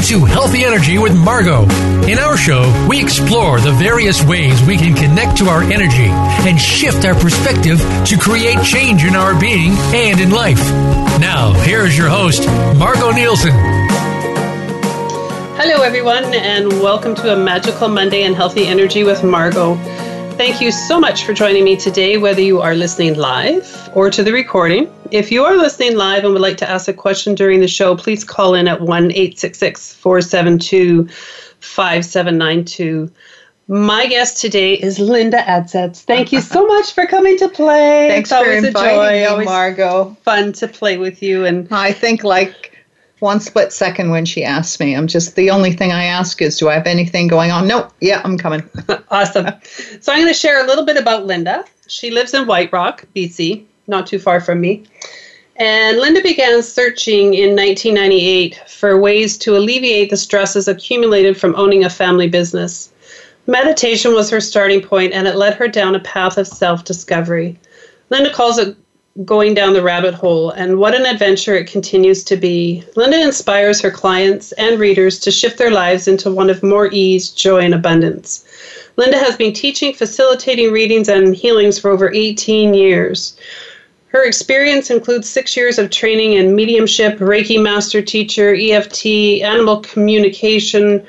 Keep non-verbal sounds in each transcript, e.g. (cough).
Welcome to Healthy Energy with Margo. In our show, we explore the various ways we can connect to our energy and shift our perspective to create change in our being and in life. Now, here is your host, Margo Nielsen. Hello, everyone, and welcome to a magical Monday in Healthy Energy with Margo. Thank you so much for joining me today, whether you are listening live or to the recording. If you are listening live and would like to ask a question during the show, please call in at 1 866 472 5792. My guest today is Linda Adsetts. Thank you so much for coming to play. (laughs) Thanks it's for inviting me, Margo. Fun to play with you, and I think like one split second when she asked me. I'm just the only thing I ask is, do I have anything going on? Nope. Yeah, I'm coming. (laughs) awesome. So I'm going to share a little bit about Linda. She lives in White Rock, BC, not too far from me. And Linda began searching in 1998 for ways to alleviate the stresses accumulated from owning a family business. Meditation was her starting point, and it led her down a path of self discovery. Linda calls it going down the rabbit hole, and what an adventure it continues to be. Linda inspires her clients and readers to shift their lives into one of more ease, joy, and abundance. Linda has been teaching, facilitating readings and healings for over 18 years. Her experience includes six years of training in mediumship, Reiki master teacher, EFT, animal communication,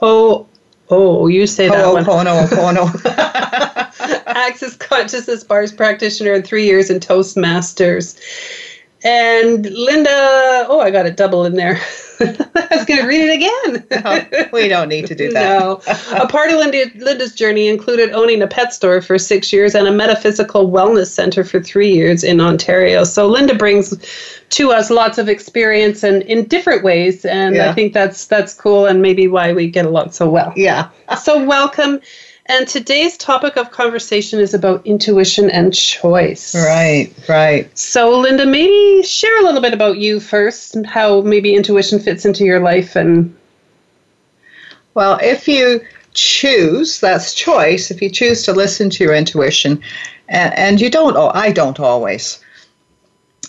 oh, oh, you say that oh, one. Oh, no, oh. Access Consciousness Bars practitioner and three years in Toastmasters. And Linda, oh, I got a double in there. (laughs) I was going to read it again. (laughs) no, we don't need to do that. no. A part of Linda, Linda's journey included owning a pet store for six years and a metaphysical wellness center for three years in Ontario. So Linda brings to us lots of experience and in different ways, and yeah. I think that's that's cool and maybe why we get along so well. Yeah. so welcome. And today's topic of conversation is about intuition and choice. Right, right. So, Linda, maybe share a little bit about you first, and how maybe intuition fits into your life and. Well, if you choose, that's choice. If you choose to listen to your intuition, and, and you don't, oh, I don't always,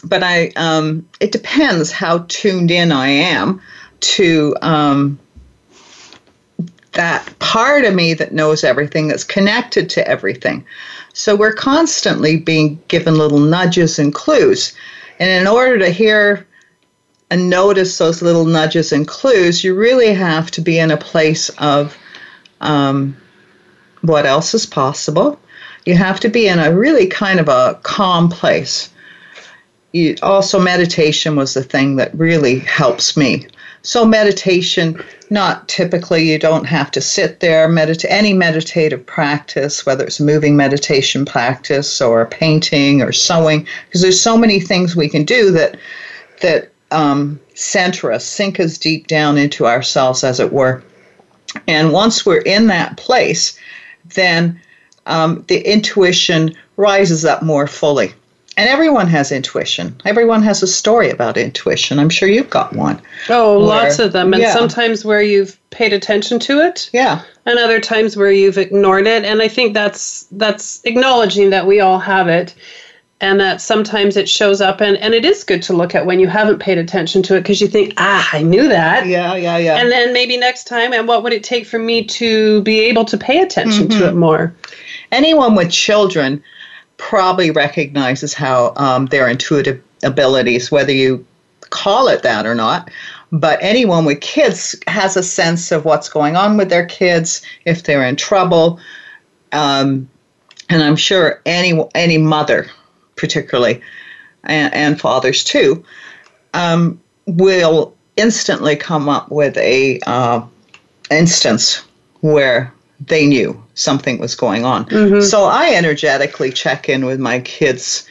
but I, um, it depends how tuned in I am to um, that part of me that knows everything, that's connected to everything. So we're constantly being given little nudges and clues. And in order to hear and notice those little nudges and clues, you really have to be in a place of um, what else is possible. You have to be in a really kind of a calm place. You, also, meditation was the thing that really helps me. So, meditation not typically you don't have to sit there. Meditate any meditative practice whether it's a moving meditation practice or painting or sewing because there's so many things we can do that that um, center us sink us deep down into ourselves as it were. And once we're in that place then um, the intuition rises up more fully and everyone has intuition. Everyone has a story about intuition. I'm sure you've got one. Oh, where, lots of them. And yeah. sometimes where you've paid attention to it. Yeah. And other times where you've ignored it. And I think that's that's acknowledging that we all have it and that sometimes it shows up and, and it is good to look at when you haven't paid attention to it because you think ah i knew that yeah yeah yeah and then maybe next time and what would it take for me to be able to pay attention mm-hmm. to it more anyone with children probably recognizes how um, their intuitive abilities, whether you call it that or not. But anyone with kids has a sense of what's going on with their kids, if they're in trouble. Um, and I'm sure any any mother, particularly, and, and fathers too, um, will instantly come up with a uh, instance where they knew something was going on. Mm-hmm. So I energetically check in with my kids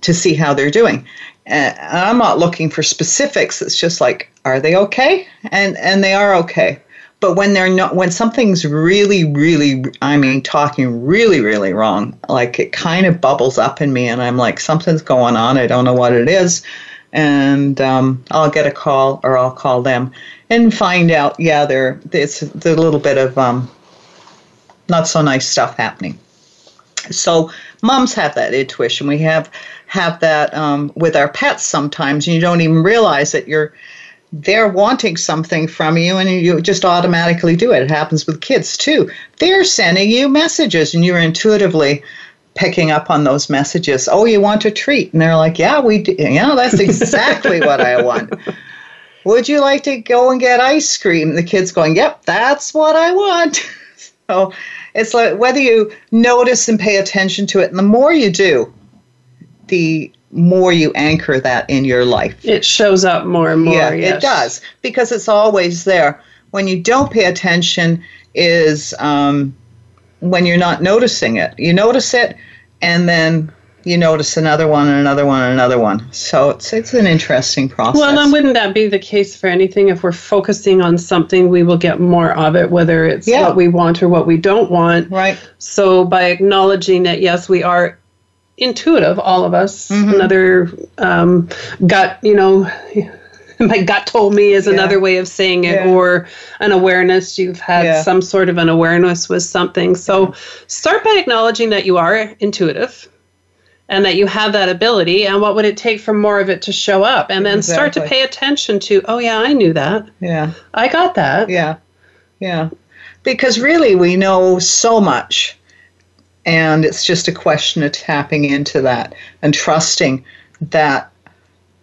to see how they're doing. And I'm not looking for specifics. It's just like, are they okay? And and they are okay. But when they're not, when something's really, really, I mean, talking really, really wrong, like it kind of bubbles up in me, and I'm like, something's going on. I don't know what it is, and um, I'll get a call or I'll call them and find out. Yeah, there, it's a little bit of um, not so nice stuff happening. So moms have that intuition. We have have that um, with our pets sometimes, and you don't even realize that you're they're wanting something from you and you just automatically do it. It happens with kids too. They're sending you messages and you're intuitively picking up on those messages. Oh, you want a treat? And they're like, yeah, we do. Yeah, that's exactly what I want. Would you like to go and get ice cream? The kid's going, yep, that's what I want. (laughs) so it's like whether you notice and pay attention to it, and the more you do, the more you anchor that in your life. It shows up more and more. Yeah, yes. it does because it's always there. When you don't pay attention, is um, when you're not noticing it. You notice it, and then you notice another one and another one and another one. So it's it's an interesting process. Well, then wouldn't that be the case for anything? If we're focusing on something, we will get more of it, whether it's Yeah. what we want or what we don't want. right. So by acknowledging that, yes, we are intuitive, all of us. Mm-hmm. Another um, gut, you know. (laughs) My gut told me is Yeah. another way of saying it, Yeah. or an awareness. You've had Yeah. some sort of an awareness with something. So start by acknowledging that you are intuitive and that you have that ability and what would it take for more of it to show up and then start to pay attention to oh yeah i knew that Yeah. i got that Yeah. Yeah. Because really, we know so much. And it's just a question of tapping into that and trusting that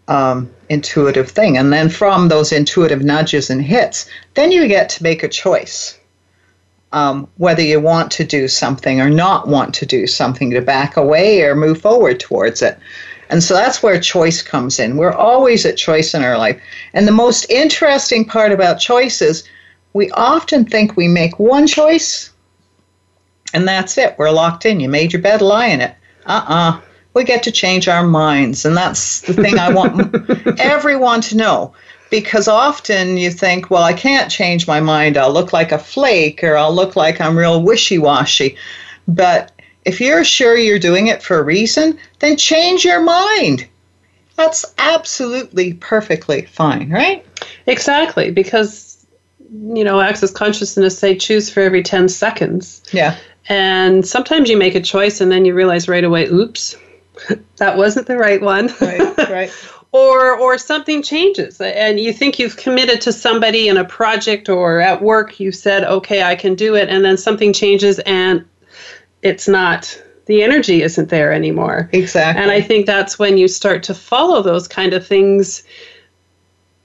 um, intuitive thing. And then from those intuitive nudges and hits, then you get to make a choice um, whether you want to do something or not want to do something, to back away or move forward towards it. And so that's where choice comes in. We're always at choice in our life. And the most interesting part about choices, we often think we make one choice and that's it. We're locked in. You made your bed, lie in it. Uh uh We get to change our minds. And that's the thing I want (laughs) everyone to know. Because often you think, well, I can't change my mind. I'll look like a flake or I'll look like I'm real wishy washy. But if you're sure you're doing it for a reason, then change your mind. That's absolutely perfectly fine, right? exactly because you know access consciousness they choose for every 10 seconds Yeah. and sometimes you make a choice and then you realize right away oops (laughs) that wasn't the right one Right, right. (laughs) or or something changes and you think you've committed to somebody in a project or at work you said okay I can do it and then something changes and it's not the energy isn't there anymore Exactly. and I think that's when you start to follow those kind of things.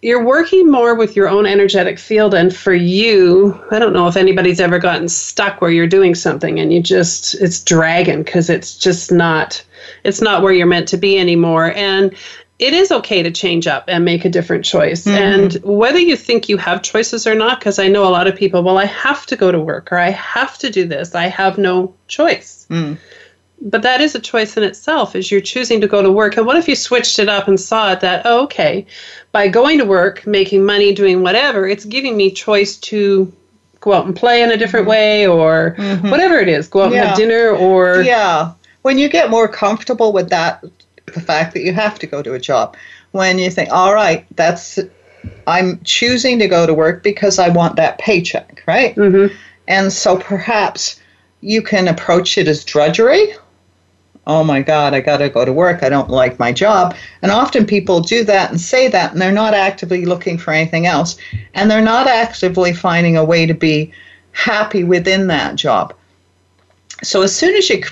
You're working more with your own energetic field. And for you, I don't know if anybody's ever gotten stuck where you're doing something and you just, it's dragging because it's just not, it's not where you're meant to be anymore. And it is okay to change up and make a different choice. Mm-hmm. And whether you think you have choices or not, because I know a lot of people, well, I have to go to work or I have to do this, I have no choice. Mm. But that is a choice in itself is you're choosing to go to work. And what if you switched it up and saw it that oh, okay by going to work making money doing whatever it's giving me choice to go out and play in a different mm-hmm. way or mm-hmm. whatever it is go out and have dinner or Yeah. When you get more comfortable with that, the fact that you have to go to a job, when you think, all right, that's, I'm choosing to go to work because I want that paycheck, right? Mhm. And so perhaps you can approach it as drudgery. Oh my God, I got to go to work. I don't like my job. And often people do that and say that, and they're not actively looking for anything else. And they're not actively finding a way to be happy within that job. So as soon as you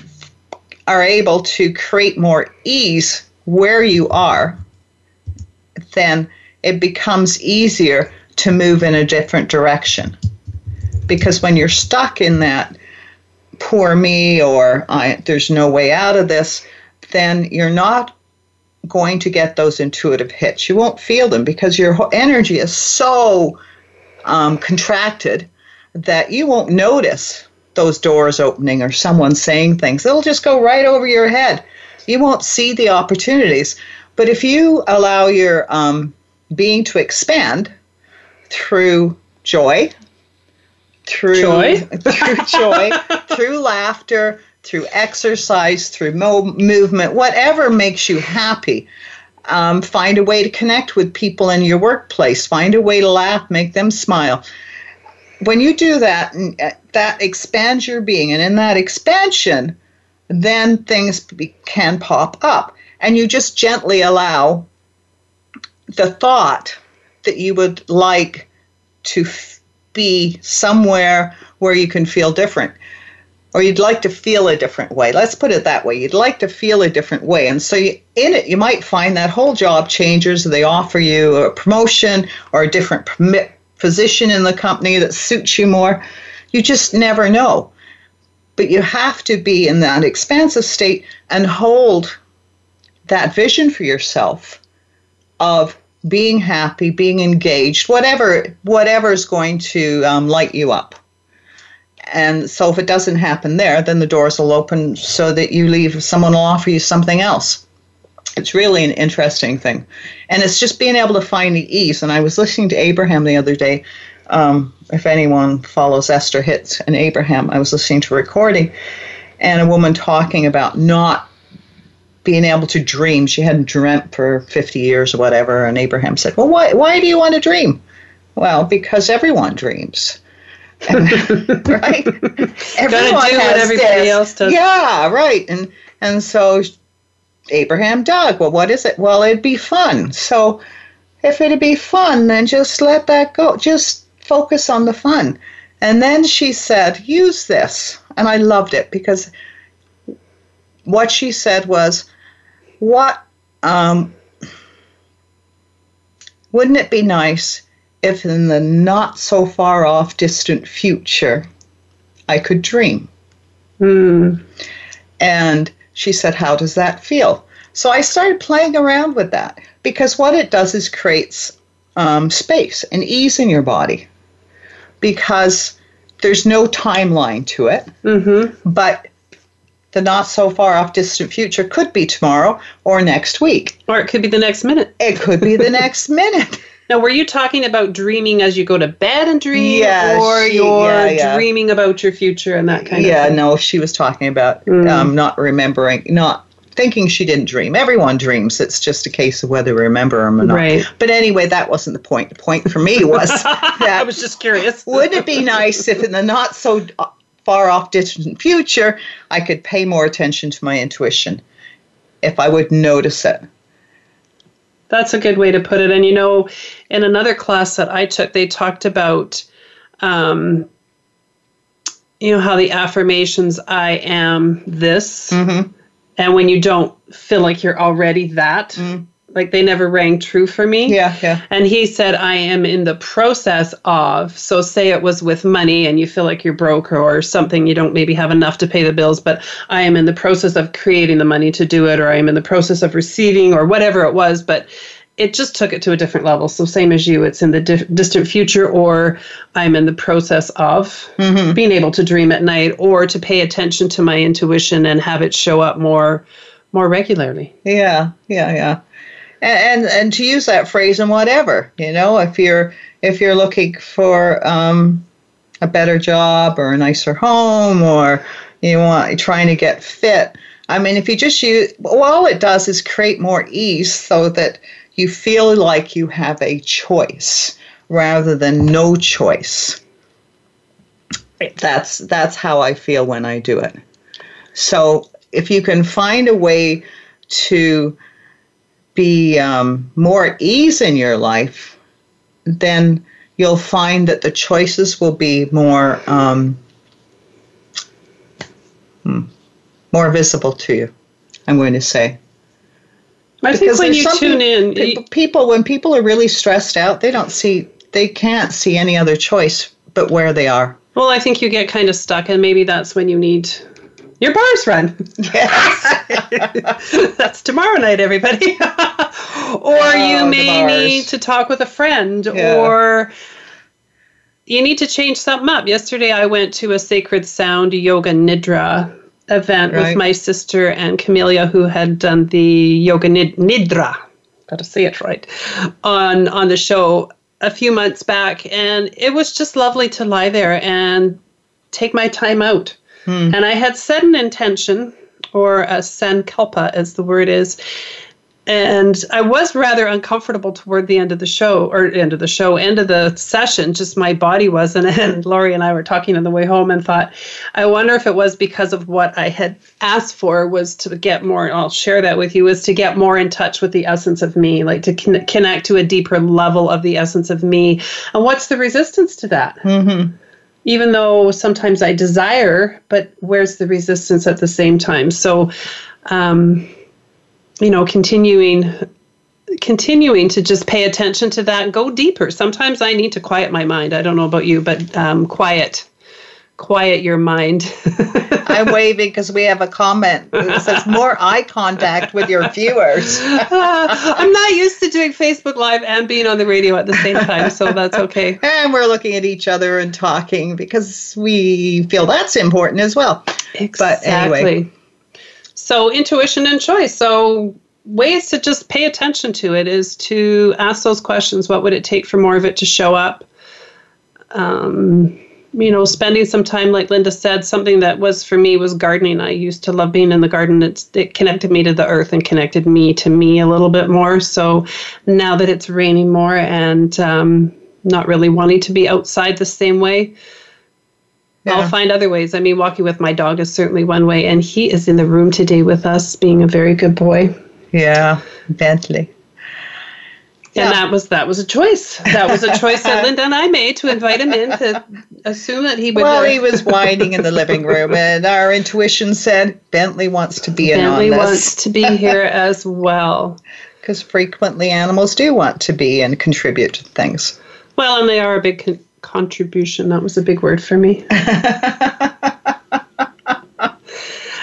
are able to create more ease where you are, then it becomes easier to move in a different direction. Because when you're stuck in that poor me or I, there's no way out of this, then you're not going to get those intuitive hits. You won't feel them because your energy is so um, contracted that you won't notice those doors opening or someone saying things. It'll just go right over your head. You won't see the opportunities. But if you allow your um, being to expand through joy, through Joy? (laughs) through joy, through laughter, through exercise, through mo- movement, whatever makes you happy. Um, find a way to connect with people in your workplace. Find a way to laugh, make them smile. When you do that, uh, that expands your being, and in that expansion, then things be- can pop up, and you just gently allow the thought that you would like to f- be somewhere where you can feel different or you'd like to feel a different way. Let's put it that way. You'd like to feel a different way. And so you, in it, you might find that whole job changes. They offer you a promotion or a different position in the company that suits you more. You just never know. But you have to be in that expansive state and hold that vision for yourself of being happy, being engaged, whatever whatever is going to um, light you up. And so if it doesn't happen there, then the doors will open so that you leave, someone will offer you something else. It's really an interesting thing. And it's just being able to find the ease. And I was listening to Abraham the other day. Um, if anyone follows Esther Hicks and Abraham, I was listening to a recording and a woman talking about not being able to dream. She hadn't dreamt for 50 years or whatever. And Abraham said, Well, why, why do you want to dream? Well, because everyone dreams. (laughs) right? Everyone do has what everybody this. else does. Yeah, right. And and so Abraham dug. Well, what is it? Well, it'd be fun. So if it'd be fun, then just let that go. Just focus on the fun. And then she said, use this. And I loved it because what she said was, what um, wouldn't it be nice if in the not so far off distant future I could dream. Mm. And she said, How does that feel? So I started playing around with that because what it does is creates um, space and ease in your body because there's no timeline to it. Mm-hmm. But the not so far off distant future could be tomorrow or next week. Or it could be the next minute. It could be the next minute. (laughs) Now, were you talking about dreaming as you go to bed and dream, yeah, or she, you're yeah, yeah. dreaming about your future and that kind yeah, of? Yeah, no, she was talking about mm. um, not remembering, not thinking she didn't dream. Everyone dreams. It's just a case of whether we remember them or not. Right. But anyway, that wasn't the point. The point for me was (laughs) that I was just curious. wouldn't it be nice if in the not so far off distant future I could pay more attention to my intuition, if I would notice it? That's a good way to put it. And you know, in another class that I took, they talked about, um, you know, how the affirmations "I am this," mm-hmm. and when you don't feel like you're already that, mm like they never rang true for me. Yeah, yeah. And he said, I am in the process of. So, say it was with money and you feel like you're broke or something, you don't maybe have enough to pay the bills, but I am in the process of creating the money to do it, or I am in the process of receiving, or whatever it was. But it just took it to a different level. So, same as you, it's in the di- distant future, or I'm in the process of mm-hmm. being able to dream at night or to pay attention to my intuition and have it show up more more regularly. Yeah, yeah, yeah and, and and to use that phrase in whatever you know if you're if you're looking for um, a better job or a nicer home or you want trying to get fit i mean if you just use well, all it does is create more ease so that you feel like you have a choice rather than no choice. That's that's how i feel when i do it. So if you can find a way to be um, more ease in your life, then you'll find that the choices will be more um, hmm, more visible to you. I'm going to say. I because think when you tune in, people, people when people are really stressed out, they don't see they can't see any other choice but where they are. Well, I think you get kind of stuck, and maybe that's when you need your bars run. Yes. (laughs) That's tomorrow night, everybody. (laughs) or oh, you may need to talk with a friend yeah. or you need to change something up. Yesterday I went to a Sacred Sound Yoga Nidra event right. with my sister and Camelia who had done the Yoga Nid- Nidra. Got to say it right. On on the show a few months back and it was just lovely to lie there and take my time out Hmm. And I had set an intention, or a sankalpa as the word is, and I was rather uncomfortable toward the end of the show, or end of the show, end of the session. Just my body wasn't. (laughs) And Lori and I were talking on the way home, and thought, I wonder if it was because of what I had asked for was to get more. I'll share that with you. Was to get more in touch with the essence of me, like to con- connect to a deeper level of the essence of me. And what's the resistance to that? Mm-hmm. Even though sometimes I desire, but where's the resistance at the same time? So. Um, you know continuing continuing to just pay attention to that go deeper sometimes i need to quiet my mind i don't know about you but um, quiet quiet your mind (laughs) i'm waving because we have a comment that says more eye contact with your viewers uh, (laughs) i'm not used to doing facebook live and being on the radio at the same time so that's okay (laughs) and we're looking at each other and talking because we feel that's important as well exactly. but anyway so intuition and choice. So ways to just pay attention to it is to ask those questions. What would it take for more of it to show up? Um, you know, spending some time, like Linda said, something that was for me was gardening. I used to love being in the garden. It's, it connected me to the earth and connected me to me a little bit more. So now that it's raining more and um, not really wanting to be outside the same way, yeah. I'll find other ways. I mean, walking with my dog is certainly one way, and he is in the room today with us, being a very good boy. Yeah, Bentley. And that was that was a choice. That was a choice that (laughs) Linda and I made to invite him in to assume that he would. Well, he was whining in the (laughs) living room, and our intuition said Bentley wants to be Bentley in on this. wants to be here (laughs) as well. Because frequently animals do want to be and contribute to things. Well, and they are a big con- contribution. That was a big word for me.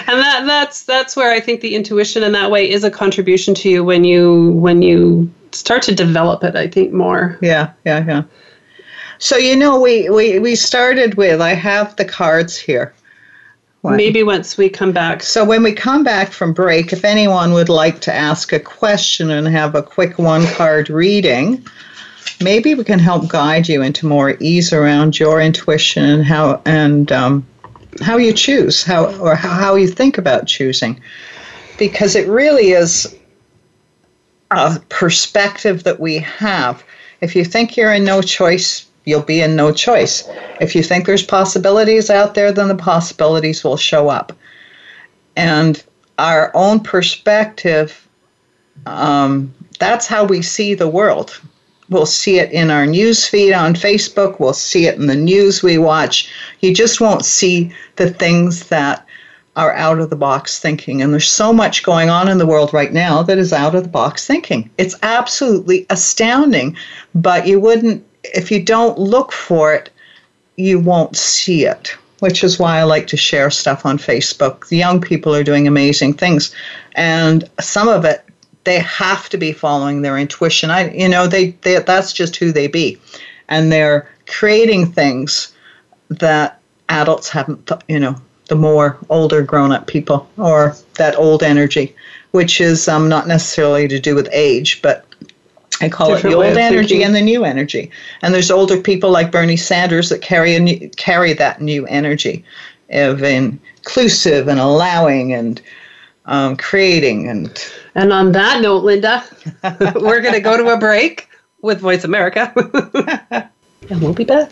and that that's that's where I think the intuition in that way is a contribution to you when you when you start to develop it. I think more. Yeah, yeah, yeah. So you know, we we we started with I have the cards here. Maybe once we come back. So when we come back from break, if anyone would like to ask a question and have a quick one card reading, maybe we can help guide you into more ease around your intuition and how and um, how you choose, how or how you think about choosing, because it really is a perspective that we have. If you think you're in no choice, you'll be in no choice. If you think there's possibilities out there, then the possibilities will show up. And our own perspective, um, that's how we see the world. We'll see it in our news feed on Facebook. We'll see it in the news we watch. You just won't see the things that are out of the box thinking. And there's so much going on in the world right now that is out of the box thinking. It's absolutely astounding. But you wouldn't, if you don't look for it, you won't see it which is why I like to share stuff on Facebook. The young people are doing amazing things, and some of it they have to be following their intuition. I, you know, they, they that's just who they be, and they're creating things that adults haven't, thought, you know, the more older grown up people or that old energy, which is um, not necessarily to do with age, but I call Different it the old energy thinking. and the new energy. And there's older people like Bernie Sanders that carry a new, carry that new energy of inclusive and allowing and um, creating and and on that note linda (laughs) we're going to go to a break with voice america (laughs) and we'll be back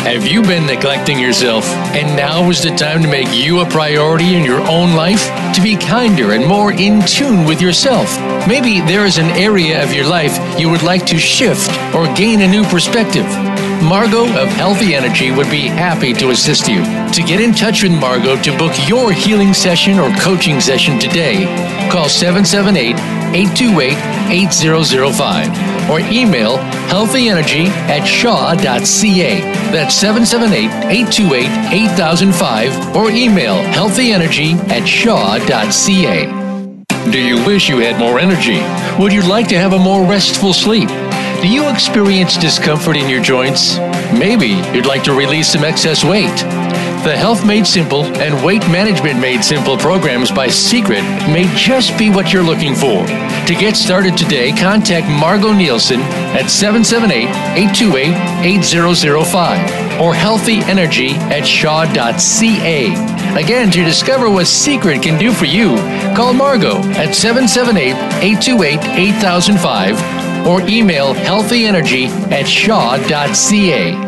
have you been neglecting yourself? And now is the time to make you a priority in your own life? To be kinder and more in tune with yourself? Maybe there is an area of your life you would like to shift or gain a new perspective. Margo of Healthy Energy would be happy to assist you. To get in touch with Margo to book your healing session or coaching session today, call 778 828 8005 or email healthyenergy at shaw.ca. That's 778 828 8005 or email healthyenergy at shaw.ca. Do you wish you had more energy? Would you like to have a more restful sleep? Do you experience discomfort in your joints? Maybe you'd like to release some excess weight. The Health Made Simple and Weight Management Made Simple programs by Secret may just be what you're looking for. To get started today, contact Margo Nielsen at 778 828 8005 or healthyenergy at shaw.ca. Again, to discover what Secret can do for you, call Margo at 778 828 8005 or email healthyenergy at shaw.ca.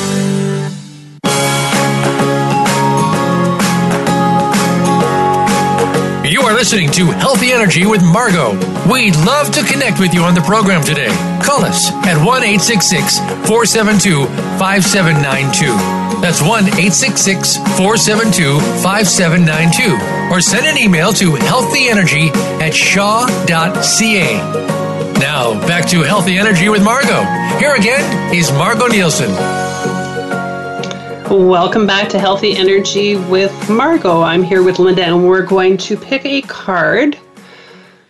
Are listening to Healthy Energy with Margo. We'd love to connect with you on the program today. Call us at 1 866 472 5792. That's 1 866 472 5792. Or send an email to healthyenergy at shaw.ca. Now, back to Healthy Energy with Margo. Here again is Margo Nielsen. Welcome back to Healthy Energy with Margo. I'm here with Linda, and we're going to pick a card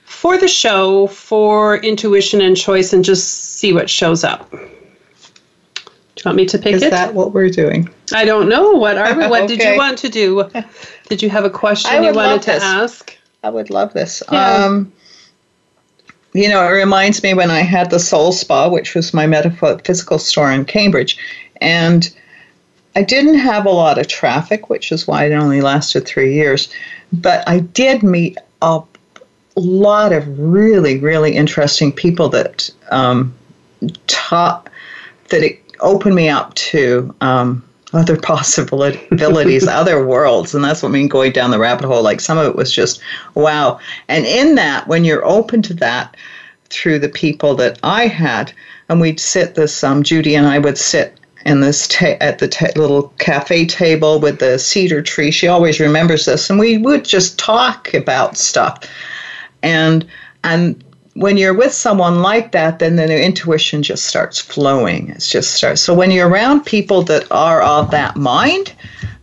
for the show for intuition and choice and just see what shows up. Do you want me to pick Is it? Is that what we're doing? I don't know. What are we? What okay. (laughs) did you want to do? Did you have a question you wanted to ask? I would love this. Yeah. Um, you know, it reminds me when I had the Soul Spa, which was my metaphysical store in Cambridge, and I didn't have a lot of traffic, which is why it only lasted three years. But I did meet a lot of really, really interesting people that um, taught that it opened me up to um, other (laughs) possibilities, (laughs) other worlds. And that's what I mean going down the rabbit hole. Like some of it was just wow. And in that, when you're open to that through the people that I had, and we'd sit this, um, Judy and I would sit in this ta- at the ta- little cafe table with the cedar tree. She always remembers this, and we would just talk about stuff. And and when you're with someone like that, then the intuition just starts flowing. It just starts. So when you're around people that are of that mind,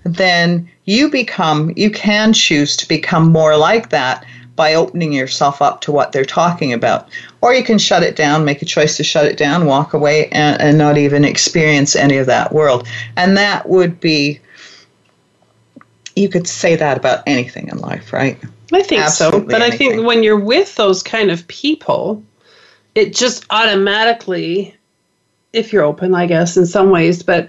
then you become, you can choose to become more like that by opening yourself up to what they're talking about. Or you can shut it down, make a choice to shut it down, walk away, and, and not even experience any of that world. And that would be, you could say that about anything in life, right? I think Absolutely so. But anything. I think when you're with those kind of people, it just automatically, if you're open, I guess, in some ways, but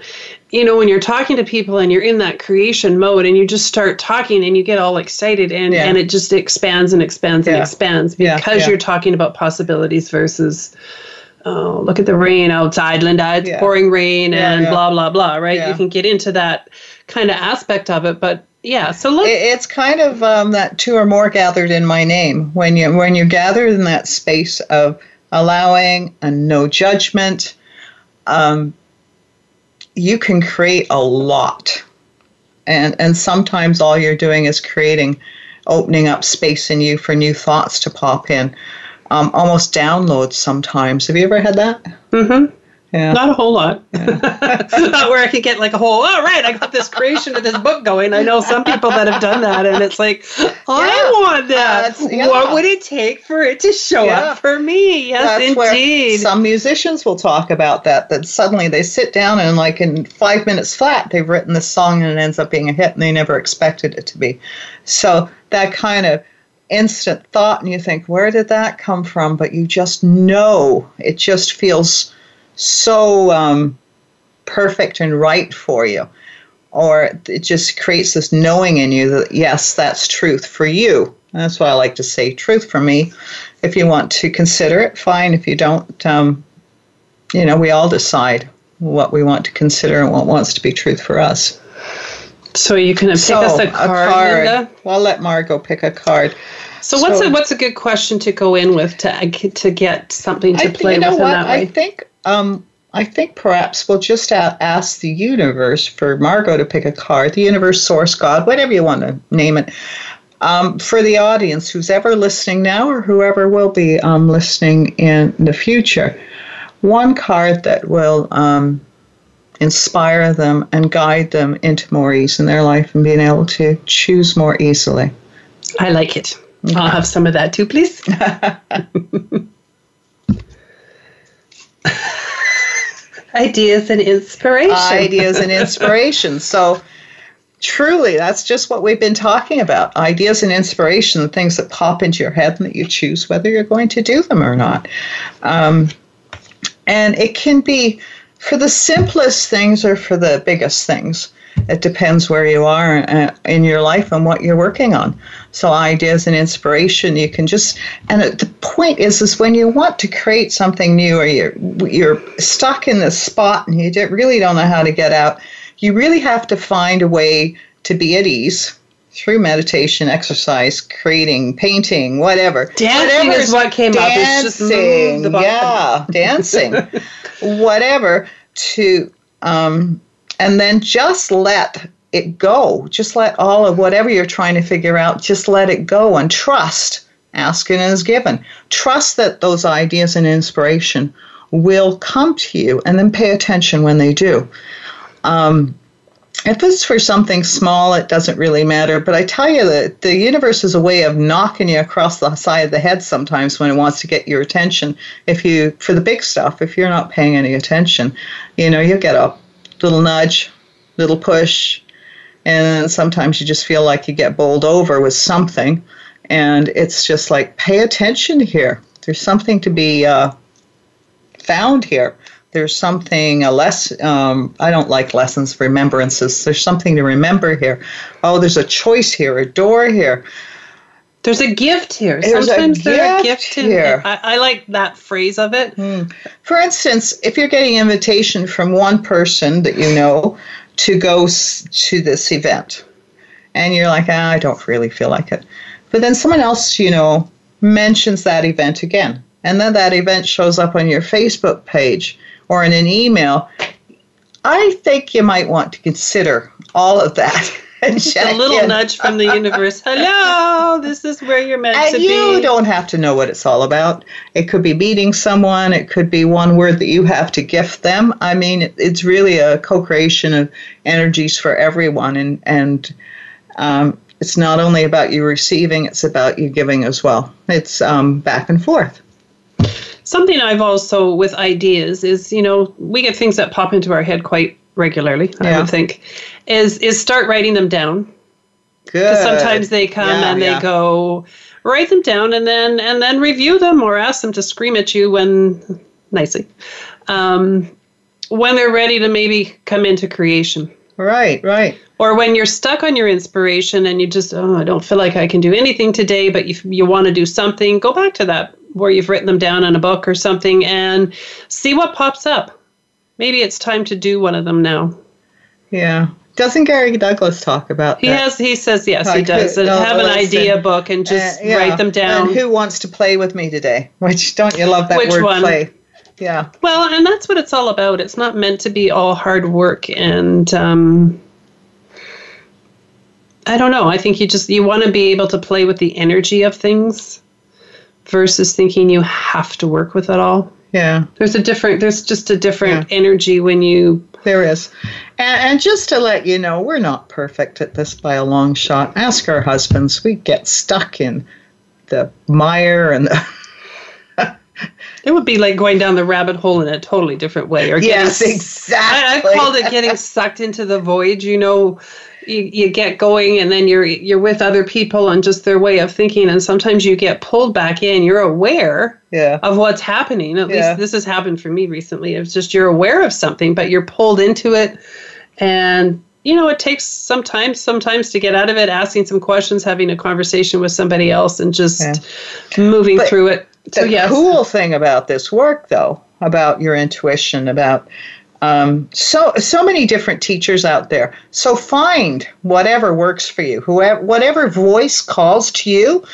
you know, when you're talking to people and you're in that creation mode and you just start talking and you get all excited and, yeah. and it just expands and expands yeah. and expands because yeah. you're talking about possibilities versus oh, look at the rain outside, Linda. It's pouring rain and blah, blah, blah, right? You can get into that kind of aspect of it. But yeah so look it's kind of um, that two or more gathered in my name when you when you're gathered in that space of allowing and no judgment um, you can create a lot. And and sometimes all you're doing is creating opening up space in you for new thoughts to pop in. Um, almost downloads sometimes. Have you ever had that? Mm-hmm yeah. Not a whole lot. Yeah. (laughs) Not where I could get like a whole, all right, I got this creation of this book going. I know some people that have done that, and it's like, I yeah. want that. Uh, yeah. What would it take for it to show up for me? Yes, That's indeed. some musicians will talk about that, that suddenly they sit down and, like, in five minutes flat, they've written this song and it ends up being a hit, and they never expected it to be. So that kind of instant thought, and you think, where did that come from? But you just know, it just feels so um, perfect and right for you. Or it just creates this knowing in you that, yes, that's truth for you. That's why I like to say truth for me. If you want to consider it, fine. If you don't, um, you know, we all decide what we want to consider and what wants to be truth for us. So you can pick So, us a card, Linda. Well, I'll let Margo pick a card. So what's a what's a good question to go in with to to get something to I, play you know with in what? that I think um, I think perhaps we'll just a- ask the universe for Margo to pick a card. The universe, source, God, whatever you want to name it. Um, for the audience who's ever listening now or whoever will be um, listening in the future, one card that will um, inspire them and guide them into more ease in their life and being able to choose more easily. I like it. I'll have some of that too, please. (laughs) (laughs) Ideas and inspiration. ideas and (laughs) inspiration. So, truly, that's just what we've been talking about ideas and inspiration, the things that pop into your head and that you choose whether you're going to do them or not. Um, and it can be for the simplest things or for the biggest things. It depends where you are uh, in your life and what you're working on. So ideas and inspiration, you can just. And the point is, is when you want to create something new, or you're you're stuck in this spot and you don't- really don't know how to get out, you really have to find a way to be at ease through meditation, exercise, creating, painting, whatever. Dancing Whatever is what came up. It's just move dancing, the body. yeah, dancing, (laughs) whatever. To um, and then just let it go. Just let all of whatever you're trying to figure out, just let it go and trust. Ask and is given. Trust that those ideas and inspiration will come to you, and then pay attention when they do. Um, if it's for something small, it doesn't really matter. But I tell you that the universe is a way of knocking you across the side of the head sometimes when it wants to get your attention. If you, for the big stuff, if you're not paying any attention, you know, you get a little nudge, little push, and sometimes you just feel like you get bowled over with something. And it's just like, pay attention here. There's something to be uh, found here there's something a less um, i don't like lessons remembrances there's something to remember here oh there's a choice here a door here There's a gift here. There's Sometimes there's a gift here. I, I like that phrase of it. for instance if you're getting an invitation from one person that you know to go s- to this event and you're like ah, i don't really feel like it but then someone else you know mentions that event again and then that event shows up on your facebook page or in an email i think you might want to consider all of that (laughs) Just a little in. nudge from the universe. Hello, this is where you're meant to And you be. don't have to know what it's all about. It could be meeting someone. It could be one word that you have to gift them. I mean, it's really a co-creation of energies for everyone, and and um, it's not only about you receiving; it's about you giving as well. It's um, back and forth. Something I've also with ideas is, you know, we get things that pop into our head quite regularly. I Yeah. would think, is is start writing them down. Good. Sometimes they come Yeah, and they yeah. go, write them down and then and then review them or ask them to scream at you when nicely, um, when they're ready to maybe come into creation. Right, right. Or when you're stuck on your inspiration and you just, oh, I don't feel like I can do anything today, but you, you want to do something, go back to that where you've written them down in a book or something and see what pops up. Maybe it's time to do one of them now. Yeah. Doesn't Gary Douglas talk about He that? has. He says yes. I he does. could- And have an idea book and just Uh, yeah. write them down. And who wants to play with me today? (laughs) Which don't you love that Which word one? play? Yeah. Well, and that's what it's all about. It's not meant to be all hard work and um, I don't know. I think you just you want to be able to play with the energy of things versus thinking you have to work with it all. Yeah. There's a different there's just a different energy when you There is. And, and just to let you know, we're not perfect at this by a long shot. Ask our husbands. We get stuck in the mire and the. (laughs) it would be like going down the rabbit hole in a totally different way or getting yes, I, exactly. I've called it getting sucked into the void. You know, you, you get going and then you're you're with other people and just their way of thinking, and sometimes you get pulled back in. You're aware Yeah. of what's happening. At Yeah. least this has happened for me recently. It's just you're aware of something, but you're pulled into it, and you know it takes some time sometimes to get out of it. Asking some questions, having a conversation with somebody else, and just moving But through it. So the yes, cool thing about this work, though, about your intuition, about Um, so so many different teachers out there. So find whatever works for you. Whoever whatever voice calls to you,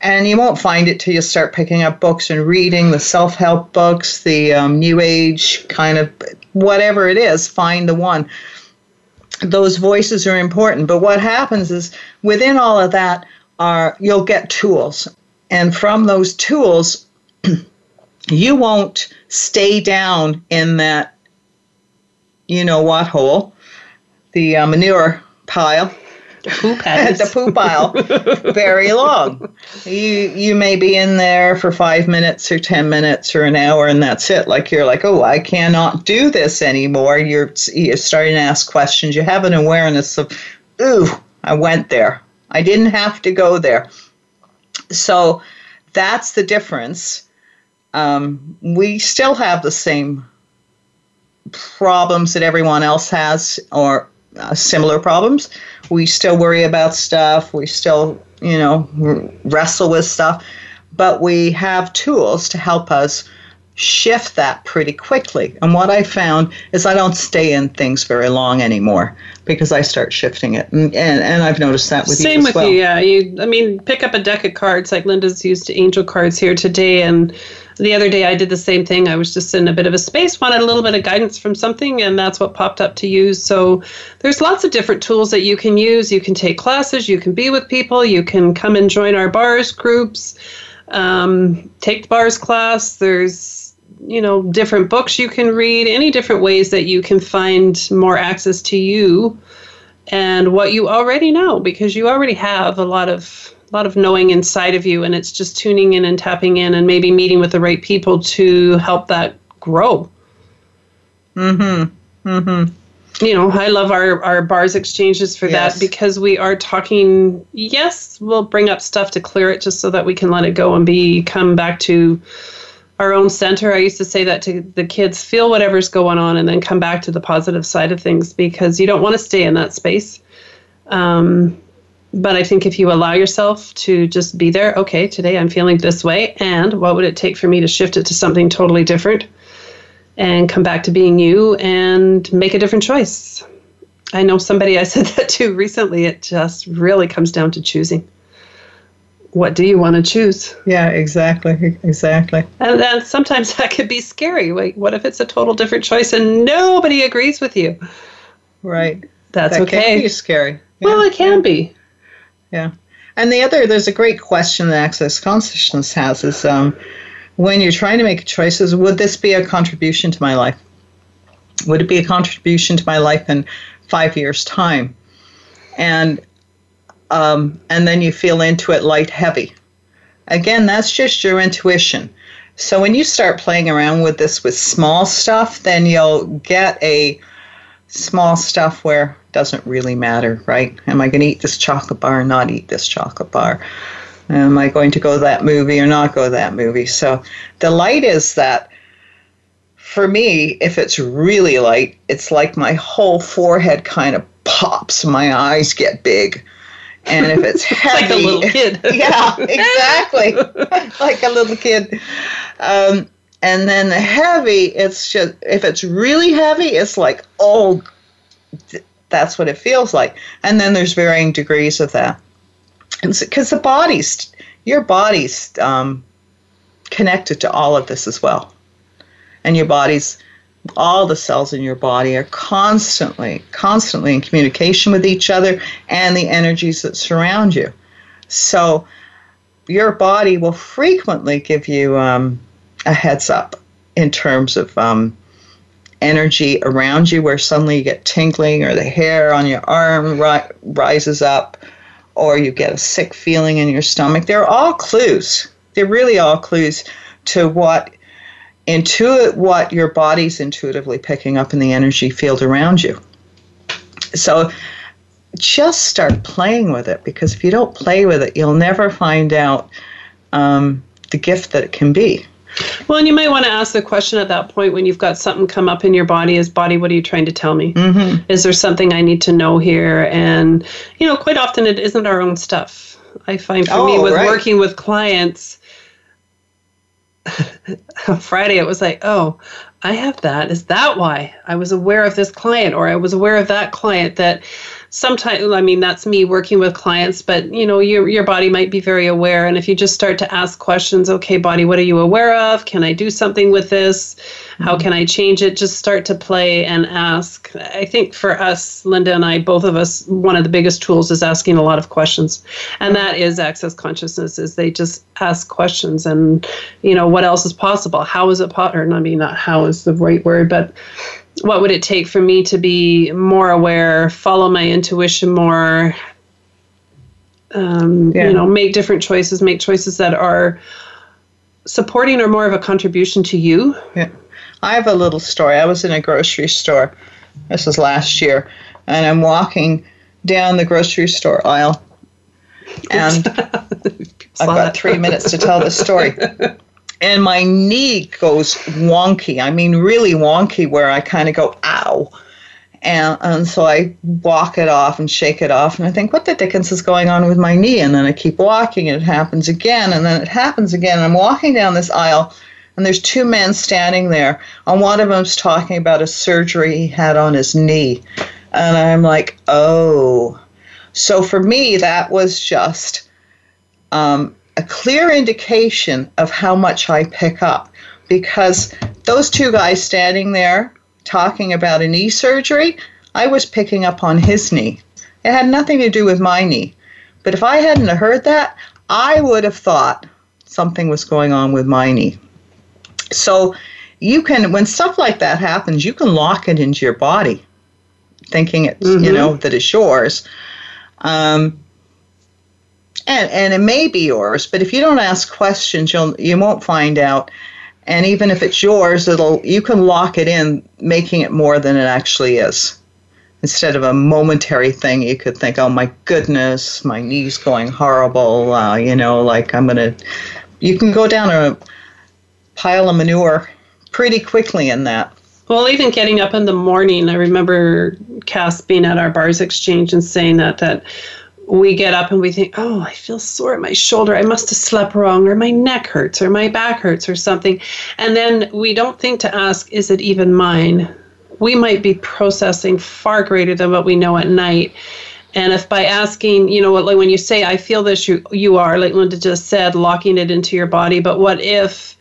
and you won't find it till you start picking up books and reading the self-help books, the um, new age kind of whatever it is. Find the one. Those voices are important. But what happens is within all of that are you'll get tools, and from those tools. (clears throat) you won't stay down in that you know what hole, the uh, manure pile. The poop (laughs) pile. the poo pile. very long. You you may be in there for five minutes or ten minutes or an hour, and that's it. Like you're like, oh, I cannot do this anymore. You're you're starting to ask questions. You have an awareness of, ooh, I went there. I didn't have to go there. So that's the difference. Um, we still have the same problems that everyone else has or uh, similar problems. We still worry about stuff. We still, you know, wrestle with stuff. But we have tools to help us shift that pretty quickly. And what I found is I don't stay in things very long anymore because I start shifting it. And, and, and I've noticed that with Same you. Same with well. you, yeah. You, I mean, pick up a deck of cards like Linda's used angel cards here today. And the other day I did the same thing. I was just in a bit of a space, wanted a little bit of guidance from something, and that's what popped up to use. So there's lots of different tools that you can use. You can take classes, you can be with people, you can come and join our bars groups, um, take the bars class. There's you know different books you can read any different ways that you can find more access to you and what you already know because you already have a lot of a lot of knowing inside of you and it's just tuning in and tapping in and maybe meeting with the right people to help that grow. Mhm mhm you know i love our our bars exchanges for yes. that because we are talking yes we'll bring up stuff to clear it just so that we can let it go and be come back to our own center. I used to say that to the kids feel whatever's going on and then come back to the positive side of things because you don't want to stay in that space. Um, but I think if you allow yourself to just be there, okay, today I'm feeling this way, and what would it take for me to shift it to something totally different and come back to being you and make a different choice? I know somebody I said (laughs) that to recently. It just really comes down to choosing what do you want to choose? Yeah, exactly, exactly. And then sometimes (laughs) that could be scary. Like, what if it's a total different choice and nobody agrees with you? Right. That's that okay. Can be scary. Yeah. Well, it can be. Yeah. And the other, there's a great question that Access Consciousness has is um, when you're trying to make choices, would this be a contribution to my life? Would it be a contribution to my life in five years' time? And um, and then you feel into it light heavy. Again, that's just your intuition. So when you start playing around with this with small stuff, then you'll get a small stuff where it doesn't really matter, right? Am I going to eat this chocolate bar or not eat this chocolate bar? Am I going to go to that movie or not go to that movie? So the light is that for me, if it's really light, it's like my whole forehead kind of pops, my eyes get big and if it's heavy, (laughs) like a little kid. (laughs) yeah, exactly, (laughs) like a little kid. Um, and then the heavy, it's just if it's really heavy, it's like oh, that's what it feels like. And then there's varying degrees of that, because the body's your body's um, connected to all of this as well, and your body's all the cells in your body are constantly, constantly in communication with each other and the energies that surround you. So your body will frequently give you um, a heads up in terms of um, energy around you, where suddenly you get tingling or the hair on your arm ri- rises up or you get a sick feeling in your stomach. They're all clues. They're really all clues to what intuit what your body's intuitively picking up in the energy field around you. So just start playing with it because if you don't play with it, you'll never find out um, the gift that it can be. Well, and you might want to ask the question at that point when you've got something come up in your body is body, what are you trying to tell me? Mm-hmm. Is there something I need to know here? And, you know, quite often it isn't our own stuff. I find for Oh, working with right. a lot of times it's not our own stuff. It's something that they're trying to tell us. And, you know, quite often it isn't our own stuff. I find for me with working with clients, (laughs) clients Friday, it was like, oh, I have that. Is that why I was aware of this client or I was aware of that client that sometimes i mean that's me working with clients but you know your your body might be very aware and if you just start to ask questions okay body what are you aware of? Can i do something with this? How mm-hmm. can i change it? Just start to play and ask. I think for us linda and i both of us one of the biggest tools is asking a lot of questions and that is access consciousness is they just ask questions and you know what else is possible? How is it possible i mean not how is the right word but what would it take for me to be more aware, follow my intuition more, um, yeah. you know, make different choices, make choices that are supporting or more of a contribution to you? Yeah. I have a little story. I was in a grocery store. This was last year, and I'm walking down the grocery store aisle, (laughs) and I've got three minutes to tell the story. (laughs) and my knee goes wonky. I mean, really wonky, where I kind of go, ow. And, and so I walk it off and shake it off, and I think, what the dickens is going on with my knee? And then I keep walking, and it happens again, and then it happens again. And I'm walking down this aisle, and there's two men standing there, and one of them's talking about a surgery he had on his knee. And I'm like, oh. So for me, that was just um, a clear indication of how much I pick up because those two guys standing there talking about a knee surgery, I was picking up on his knee. It had nothing to do with my knee. But if I hadn't heard that, I would have thought something was going on with my knee. So you can, when stuff like that happens, you can lock it into your body, thinking it's, mm-hmm. you know, that it's yours. Um, and and it may be yours, but if you don't ask questions, you'll you won't find out. And even if it's yours, it'll you can lock it in, making it more than it actually is. Instead of a momentary thing, you could think, "Oh my goodness, my knee's going horrible." Uh, you know, like I'm gonna. You can go down a pile of manure pretty quickly in that. Well, even getting up in the morning, I remember Cass being at our bars exchange and saying that that we get up and we think, oh, I feel sore at my shoulder. I must have slept wrong, or my neck hurts, or my back hurts, or something. And then we don't think to ask, is it even mine? We might be processing far greater than what we know at night. And if by asking, you know, like when you say, I feel this, you, you are, like Linda just said, locking it into your body. But what if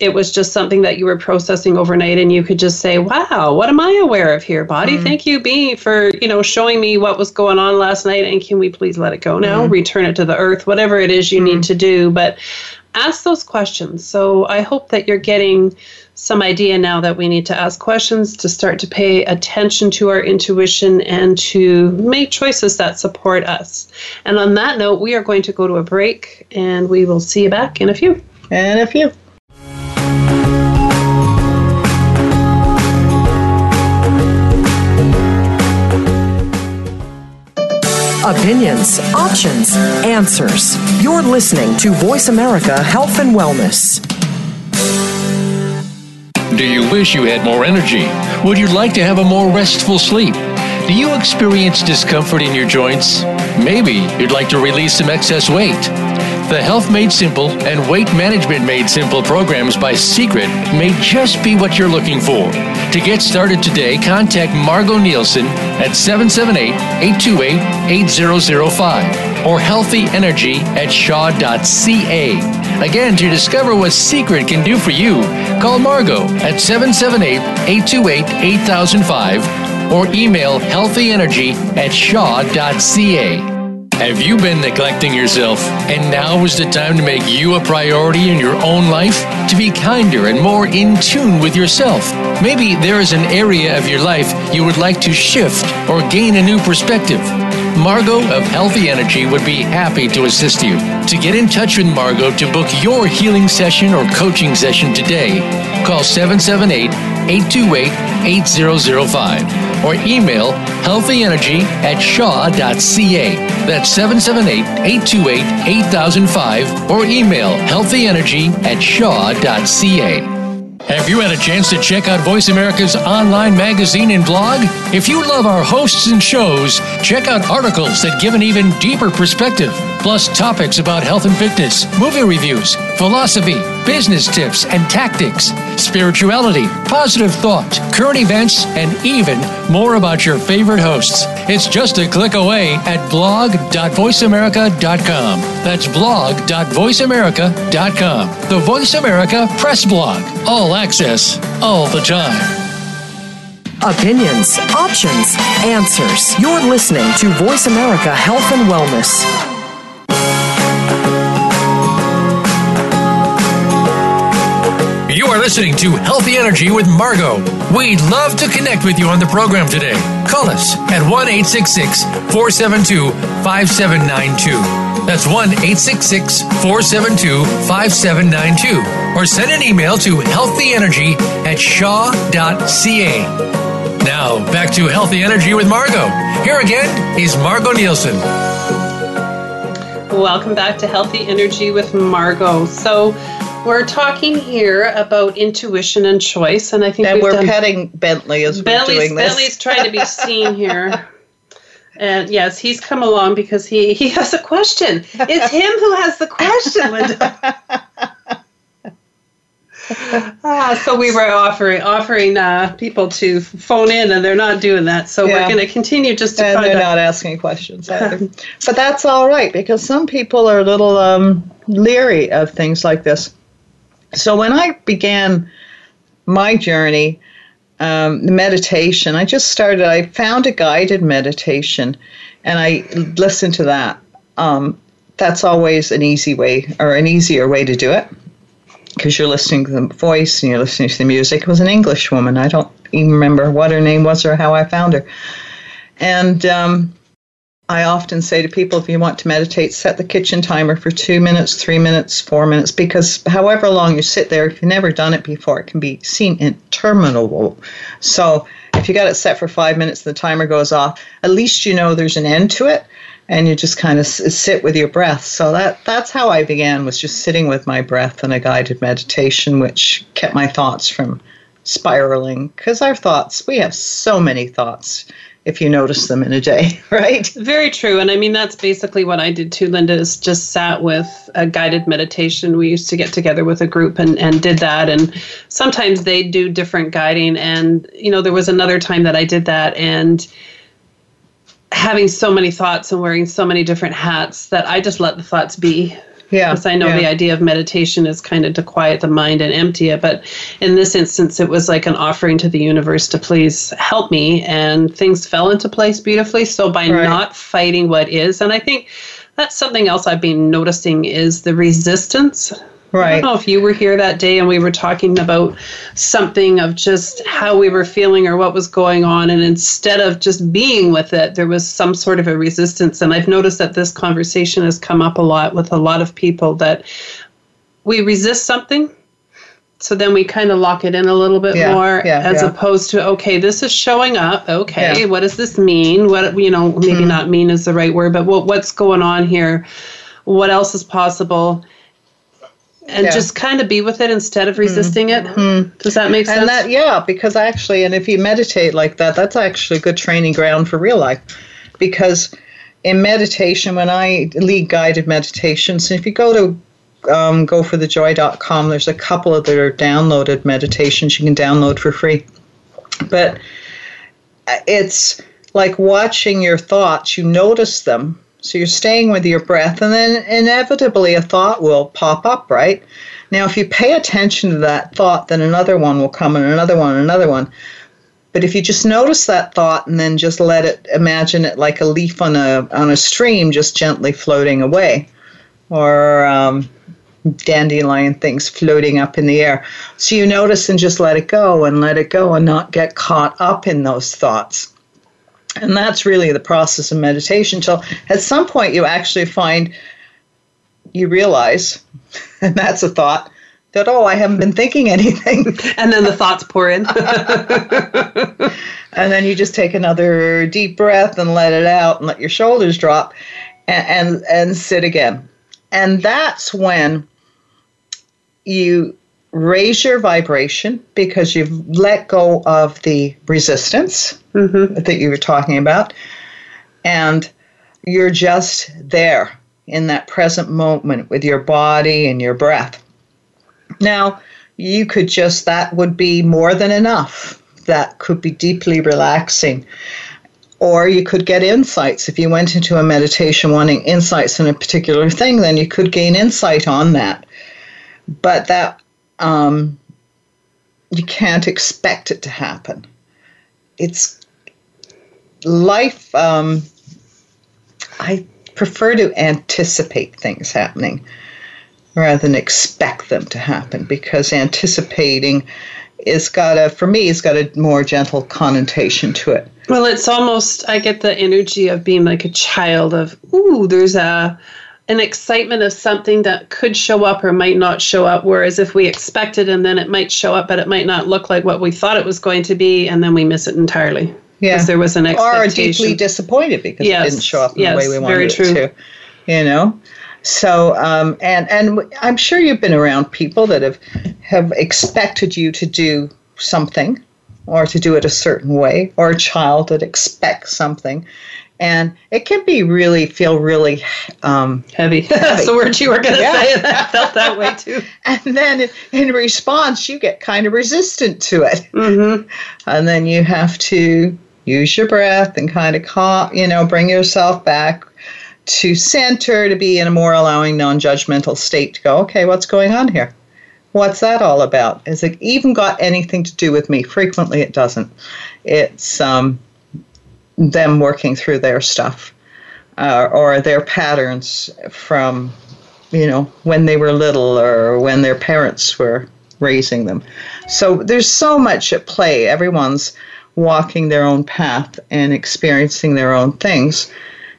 it was just something that you were processing overnight and you could just say wow what am i aware of here body? Mm thank you b for you know showing me what was going on last night and can we please let it go now? Mm return it to the earth whatever it is you mm need to do. But ask those questions. So i hope that you're getting some idea now that we need to ask questions to start to pay attention to our intuition and to make choices that support us. And on that note we are going to go to a break and we will see you back in a few. And a few opinions, options, answers. You're listening to Voice America Health and Wellness. Do you wish you had more energy? Would you like to have a more restful sleep? Do you experience discomfort in your joints? Maybe you'd like to release some excess weight. The Health Made Simple and Weight Management Made Simple programs by Secret may just be what you're looking for. To get started today, contact Margo Nielsen at 778 828 8005 or healthyenergy at shaw.ca. Again, to discover what Secret can do for you, call Margo at 778 828 8005 or email healthyenergy at shaw.ca. Have you been neglecting yourself? And now is the time to make you a priority in your own life? To be kinder and more in tune with yourself? Maybe there is an area of your life you would like to shift or gain a new perspective. Margo of Healthy Energy would be happy to assist you. To get in touch with Margo to book your healing session or coaching session today, call 778 828 8005 or email healthyenergy at shaw.ca. That's 778 828 8005 or email healthyenergy at shaw.ca. Have you had a chance to check out Voice America's online magazine and blog? If you love our hosts and shows, check out articles that give an even deeper perspective, plus topics about health and fitness, movie reviews, philosophy, business tips and tactics, spirituality, positive thought, current events, and even more about your favorite hosts. It's just a click away at blog.voiceamerica.com. That's blog.voiceamerica.com. The Voice America Press Blog. All access, all the time. Opinions, options, answers. You're listening to Voice America Health and Wellness. Are listening to Healthy Energy with Margo. We'd love to connect with you on the program today. Call us at 1 472 5792. That's 1 472 5792. Or send an email to healthyenergy at shaw.ca. Now, back to Healthy Energy with Margo. Here again is Margo Nielsen. Welcome back to Healthy Energy with Margo. So, we're talking here about intuition and choice, and I think and we're done, petting Bentley as Bentley's, we're doing this. Bentley's trying to be seen here. (laughs) And yes, he's come along because he, he has a question. It's him who has the question, Linda. (laughs) ah, so we were offering offering uh, people to phone in, and they're not doing that. So yeah. we're going to continue just to. And they're not asking questions (laughs) either. but that's all right because some people are a little um, leery of things like this. So when I began my journey, um, the meditation, I just started, I found a guided meditation and I listened to that. Um, that's always an easy way or an easier way to do it because you're listening to the voice and you're listening to the music. It was an English woman. I don't even remember what her name was or how I found her. And um, I often say to people if you want to meditate, set the kitchen timer for two minutes, three minutes, four minutes, because however long you sit there, if you've never done it before, it can be seen interminable. So if you got it set for five minutes, the timer goes off, at least you know there's an end to it and you just kind of sit with your breath. So that that's how I began was just sitting with my breath in a guided meditation, which kept my thoughts from spiraling. Because our thoughts, we have so many thoughts if you notice them in a day, (laughs) right? Very true. And I mean, that's basically what I did too, Linda, is just sat with a guided meditation. We used to get together with a group and, and did that. And sometimes they do different guiding. And, you know, there was another time that I did that and having so many thoughts and wearing so many different hats that I just let the thoughts be yeah. Because I know yeah. the idea of meditation is kind of to quiet the mind and empty it. But in this instance, it was like an offering to the universe to please help me. And things fell into place beautifully. So by right. not fighting what is, and I think that's something else I've been noticing is the resistance Right. I don't know if you were here that day and we were talking about something of just how we were feeling or what was going on. And instead of just being with it, there was some sort of a resistance. And I've noticed that this conversation has come up a lot with a lot of people that we resist something. So then we kind of lock it in a little bit yeah, more yeah, as yeah. opposed to, okay, this is showing up. Okay, what does this mean? What, you know, maybe mm-hmm. not mean is the right word, but what, what's going on here? What else is possible? And yeah. just kind of be with it instead of resisting mm. it. Mm. Does that make sense? And that, yeah, because actually, and if you meditate like that, that's actually a good training ground for real life. Because in meditation, when I lead guided meditations, and if you go to um, goforthejoy.com, there's a couple of their downloaded meditations you can download for free. But it's like watching your thoughts, you notice them so you're staying with your breath, and then inevitably a thought will pop up, right? Now, if you pay attention to that thought, then another one will come, and another one, and another one. But if you just notice that thought and then just let it, imagine it like a leaf on a on a stream, just gently floating away, or um, dandelion things floating up in the air. So you notice and just let it go and let it go and not get caught up in those thoughts. And that's really the process of meditation. Till at some point you actually find you realize, (laughs) and that's a thought, that, oh, I haven't been thinking anything. (laughs) And then the thoughts pour in. (laughs) and then you just take another deep breath and let it out and let your shoulders drop and, and, and sit again. And that's when you raise your vibration because you've let go of the resistance mm-hmm. that you were talking about, and you're just there in that present moment with your body and your breath. Now, you could just, that would be more than enough. That could be deeply relaxing. Or you could get insights. If you went into a meditation wanting insights in a particular thing, then you could gain insight on that. But that, um, you can't expect it to happen. It's life. Um, I prefer to anticipate things happening rather than expect them to happen because anticipating is got a for me it's got a more gentle connotation to it well it's almost i get the energy of being like a child of ooh there's a an excitement of something that could show up or might not show up whereas if we expect it and then it might show up but it might not look like what we thought it was going to be and then we miss it entirely yeah. because there was an expectation or deeply disappointed because Yes. it didn't show up in Yes, the way we wanted very it true. to you know so um, and and i'm sure you've been around people that have have expected you to do something or to do it a certain way or a child that expects something and it can be really feel really um, heavy (laughs) that's the word you were going to Yeah. say and (laughs) i felt that way too (laughs) and then in response you get kind of resistant to it mm-hmm. and then you have to use your breath and kind of calm, you know, bring yourself back to center to be in a more allowing, non-judgmental state to go, okay, what's going on here? What's that all about? Has it even got anything to do with me? Frequently, it doesn't. It's um, them working through their stuff uh, or their patterns from, you know, when they were little or when their parents were raising them. So there's so much at play. Everyone's walking their own path and experiencing their own things.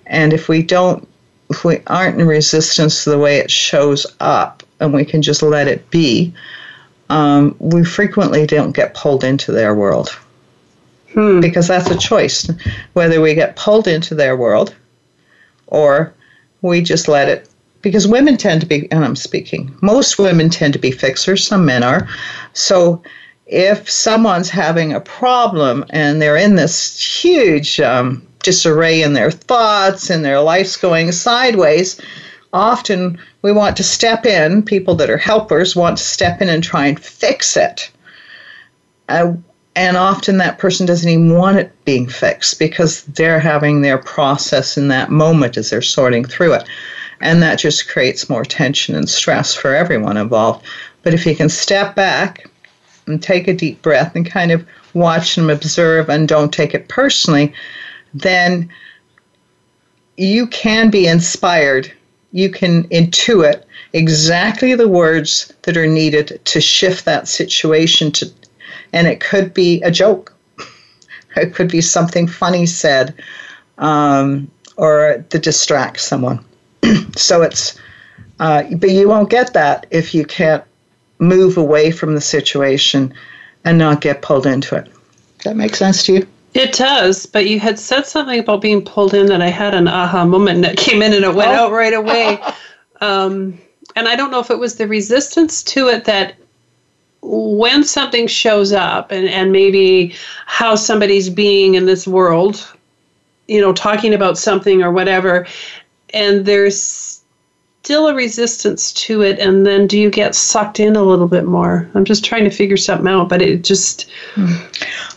And if we don't, if we aren't in resistance to the way it shows up and we can just let it be, um, we frequently don't get pulled into their world. Hmm. Because that's a choice, whether we get pulled into their world or we just let it. Because women tend to be, and I'm speaking, most women tend to be fixers, some men are. So if someone's having a problem and they're in this huge um, disarray in their thoughts and their life's going sideways, often we want to step in, people that are helpers want to step in and try and fix it. Uh, and often that person doesn't even want it being fixed because they're having their process in that moment as they're sorting through it. And that just creates more tension and stress for everyone involved. But if you can step back and take a deep breath and kind of watch and observe and don't take it personally, then you can be inspired. You can intuit exactly the words that are needed to shift that situation to and it could be a joke. (laughs) It could be something funny said um, or to distract someone. (clears throat) so it's, uh, but you won't get that if you can't move away from the situation and not get pulled into it. Does that make sense to you? It does, but you had said something about being pulled in that I had an aha moment that came in and it went Oh. out right away. (laughs) um, and I don't know if it was the resistance to it that when something shows up and, and maybe how somebody's being in this world, you know, talking about something or whatever, and there's still a resistance to it, and then do you get sucked in a little bit more? I'm just trying to figure something out, but it just.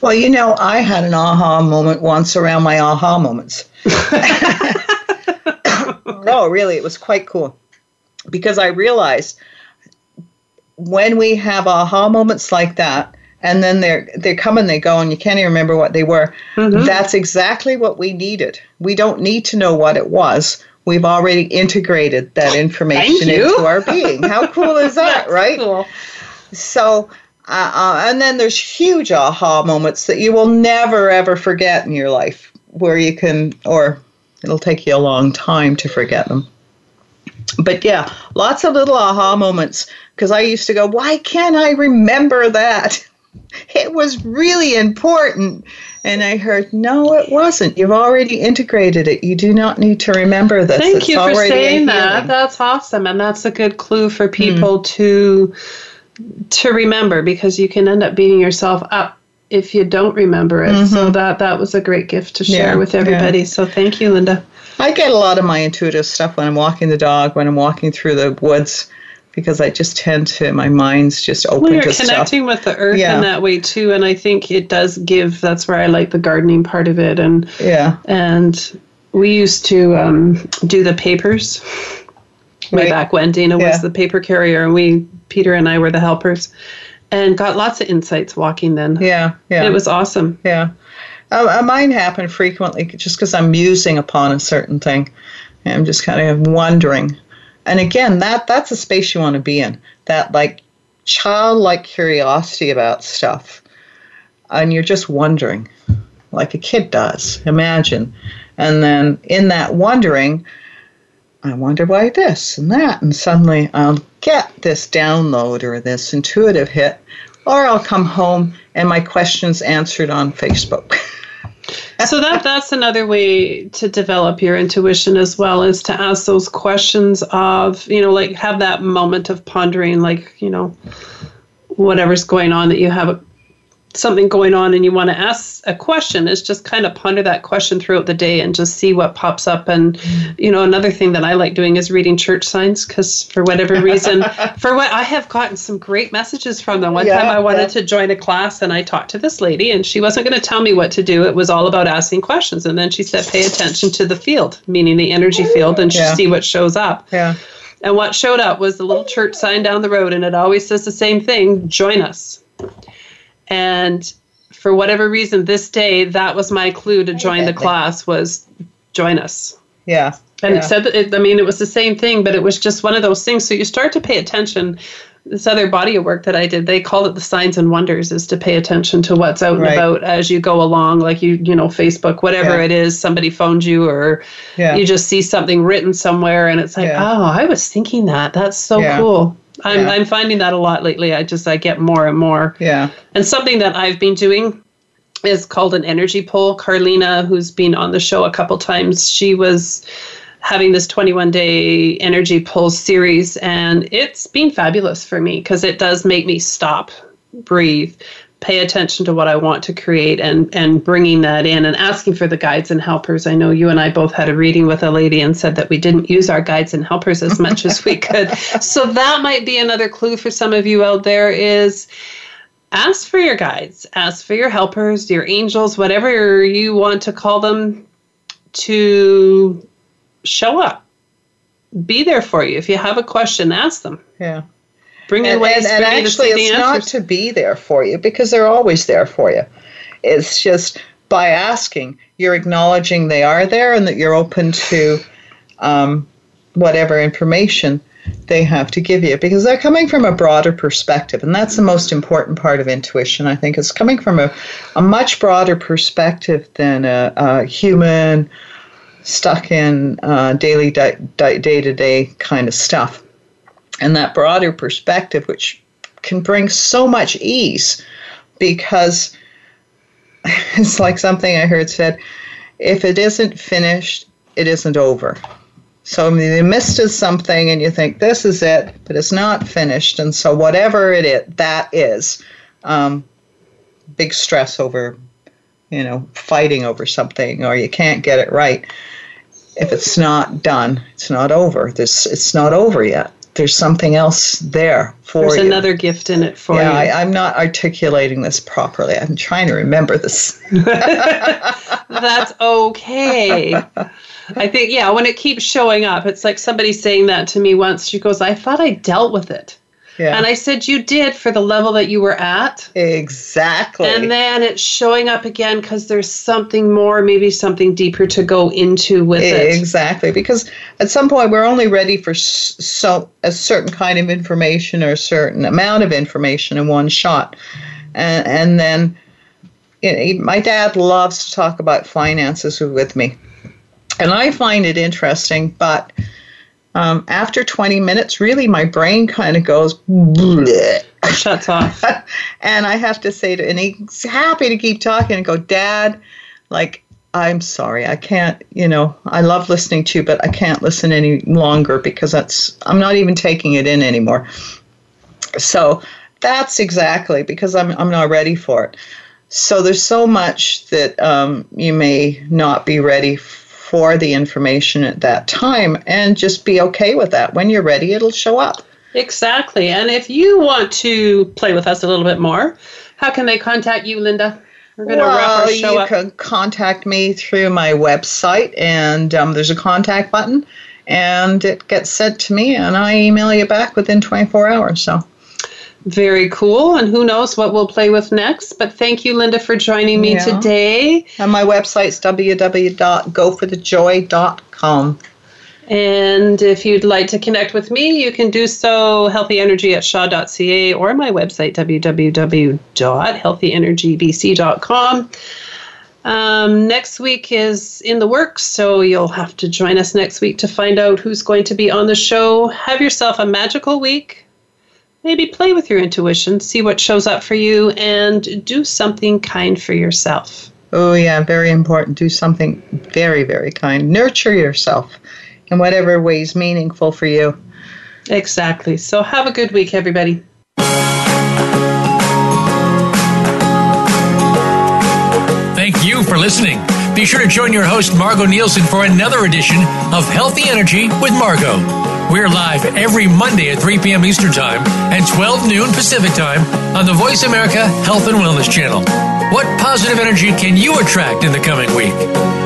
Well, you know, I had an aha moment once around my aha moments. no, (laughs) (laughs) oh, really, it was quite cool because I realized when we have aha moments like that, and then they're they come and they go, and you can't even remember what they were. Mhm. That's exactly what we needed. We don't need to know what it was. We've already integrated that information into our being. How cool is (laughs) that, right? cool. So, uh, uh, and then there's huge aha moments that you will never ever forget in your life, where you can, or it'll take you a long time to forget them. But yeah, lots of little aha moments because I used to go, why can't I remember that? (laughs) It was really important. And I heard, no, it wasn't. You've already integrated it. You do not need to remember this. Thank It's you for saying that. That's awesome, and that's a good clue for mm-hmm. people to to remember because you can end up beating yourself up if you don't remember it. So mm-hmm. that that was a great gift to share Yeah, with yeah. everybody. So thank you, Linda. I get a lot of my intuitive stuff when I'm walking the dog, when I'm walking through the woods. Because I just tend to my mind's just open well, you're connecting stuff. with the earth Yeah. in that way too, and I think it does give. That's where I like the gardening part of it, and Yeah, and we used to um, do the papers way Right. back when Dana Yeah. was the paper carrier, and we Peter and I were the helpers, and got lots of insights walking. Then yeah, yeah. it was awesome. Yeah. Uh, uh, mine happen frequently just because I'm musing upon a certain thing. I'm just kind of wondering. And again, that that's a space you want to be in. That like childlike curiosity about stuff. And you're just wondering, like a kid does. Imagine. And then in that wondering, I wonder why this and that. And suddenly I'll get this download or this intuitive hit, or I'll come home and my question's answered on Facebook. (laughs) so that that's another way to develop your intuition as well is to ask those questions of you know like have that moment of pondering like you know whatever's going on that you have something going on and you want to ask a question is just kind of ponder that question throughout the day and just see what pops up and you know another thing that i like doing is reading church signs because for whatever reason (laughs) for what i have gotten some great messages from them one Yeah, time i wanted yeah. to join a class and i talked to this lady and she wasn't going to tell me what to do it was all about asking questions and then she said pay attention to the field meaning the energy field and Yeah. see what shows up yeah. and what showed up was the little church sign down the road, and it always says the same thing join us. And for whatever reason, this day, that was my clue to join the class was join us. Yeah. And Yeah. it said that, it, I mean, it was the same thing, but it was just one of those things. So you start to pay attention. This other body of work that I did, they called it the signs and wonders, is to pay attention to what's out Right. and about as you go along, like you, you know, Facebook, whatever Yeah. it is, somebody phoned you or Yeah. you just see something written somewhere and it's like, oh, I was thinking that. That's so Yeah. cool. I'm, Yeah. I'm finding that a lot lately. I just, I get more and more. yeah. And something that I've been doing is called an energy pull. Carlina, who's been on the show a couple times, she was having this 21 day energy pull series, and it's been fabulous for me because it does make me stop, breathe, pay attention to what I want to create, and and bringing that in and asking for the guides and helpers. I know you and I both had a reading with a lady and said that we didn't use our guides and helpers as much as we (laughs) could. So that might be another clue for some of you out there is ask for your guides, ask for your helpers, your angels, whatever you want to call them, to show up. Be there for you. If you have a question, ask them. Yeah. Bring And, ways and, and actually, it's not answers. to be there for you because they're always there for you. It's just by asking, you're acknowledging they are there and that you're open to um, whatever information they have to give you because they're coming from a broader perspective. And that's the most important part of intuition, I think, is coming from a, a much broader perspective than a, a human stuck in uh, daily, day to day kind of stuff and that broader perspective, which can bring so much ease because (laughs) it's like something I heard said if it isn't finished, it isn't over. So I mean, you missed is something and you think this is it, but it's not finished. And so whatever it is, that is, um, big stress over, you know, fighting over something or you can't get it right. If it's not done, it's not over. This it's not over yet. There's something else there for There's you. another gift in it for yeah, you. I, I'm not articulating this properly. I'm trying to remember this. (laughs) That's okay. I think, yeah, when it keeps showing up, it's like somebody saying that to me once. She goes, I thought I dealt with it. Yeah, And I said, You did for the level that you were at. exactly. And then it's showing up again because there's something more, maybe something deeper to go into with it. Exactly, because at some point we're only ready for so a certain kind of information or a certain amount of information in one shot, and and then you know, my dad loves to talk about finances with me, and I find it interesting, but. Um, after 20 minutes, really, my brain kind of goes, bleh. Shuts off. (laughs) and I have to say to, and he's happy to keep talking and go, Dad, like, I'm sorry, I can't, you know, I love listening to you, but I can't listen any longer because that's, I'm not even taking it in anymore. So that's exactly because I'm, I'm not ready for it. So there's so much that um, you may not be ready for the information at that time and just be okay with that. When you're ready, it'll show up. Exactly. And if you want to play with us a little bit more, how can they contact you, Linda? We're going to well, wrap our show you up. can contact me through my website, and um, there's a contact button, and it gets sent to me, and I email you back within 24 hours. So. Very cool. And who knows what we'll play with next. But thank you, Linda, for joining me yeah. today. And my website's www.goforthejoy.com. And if you'd like to connect with me, you can do so healthyenergy at shaw.ca or my website, www.healthyenergybc.com. Um, next week is in the works, so you'll have to join us next week to find out who's going to be on the show. Have yourself a magical week. Maybe play with your intuition, see what shows up for you, and do something kind for yourself. Oh, yeah, very important. Do something very, very kind. Nurture yourself in whatever way is meaningful for you. Exactly. So have a good week, everybody. Thank you for listening. Be sure to join your host, Margo Nielsen, for another edition of Healthy Energy with Margo. We're live every Monday at 3 p.m. Eastern Time and 12 noon Pacific Time on the Voice America Health and Wellness Channel. What positive energy can you attract in the coming week?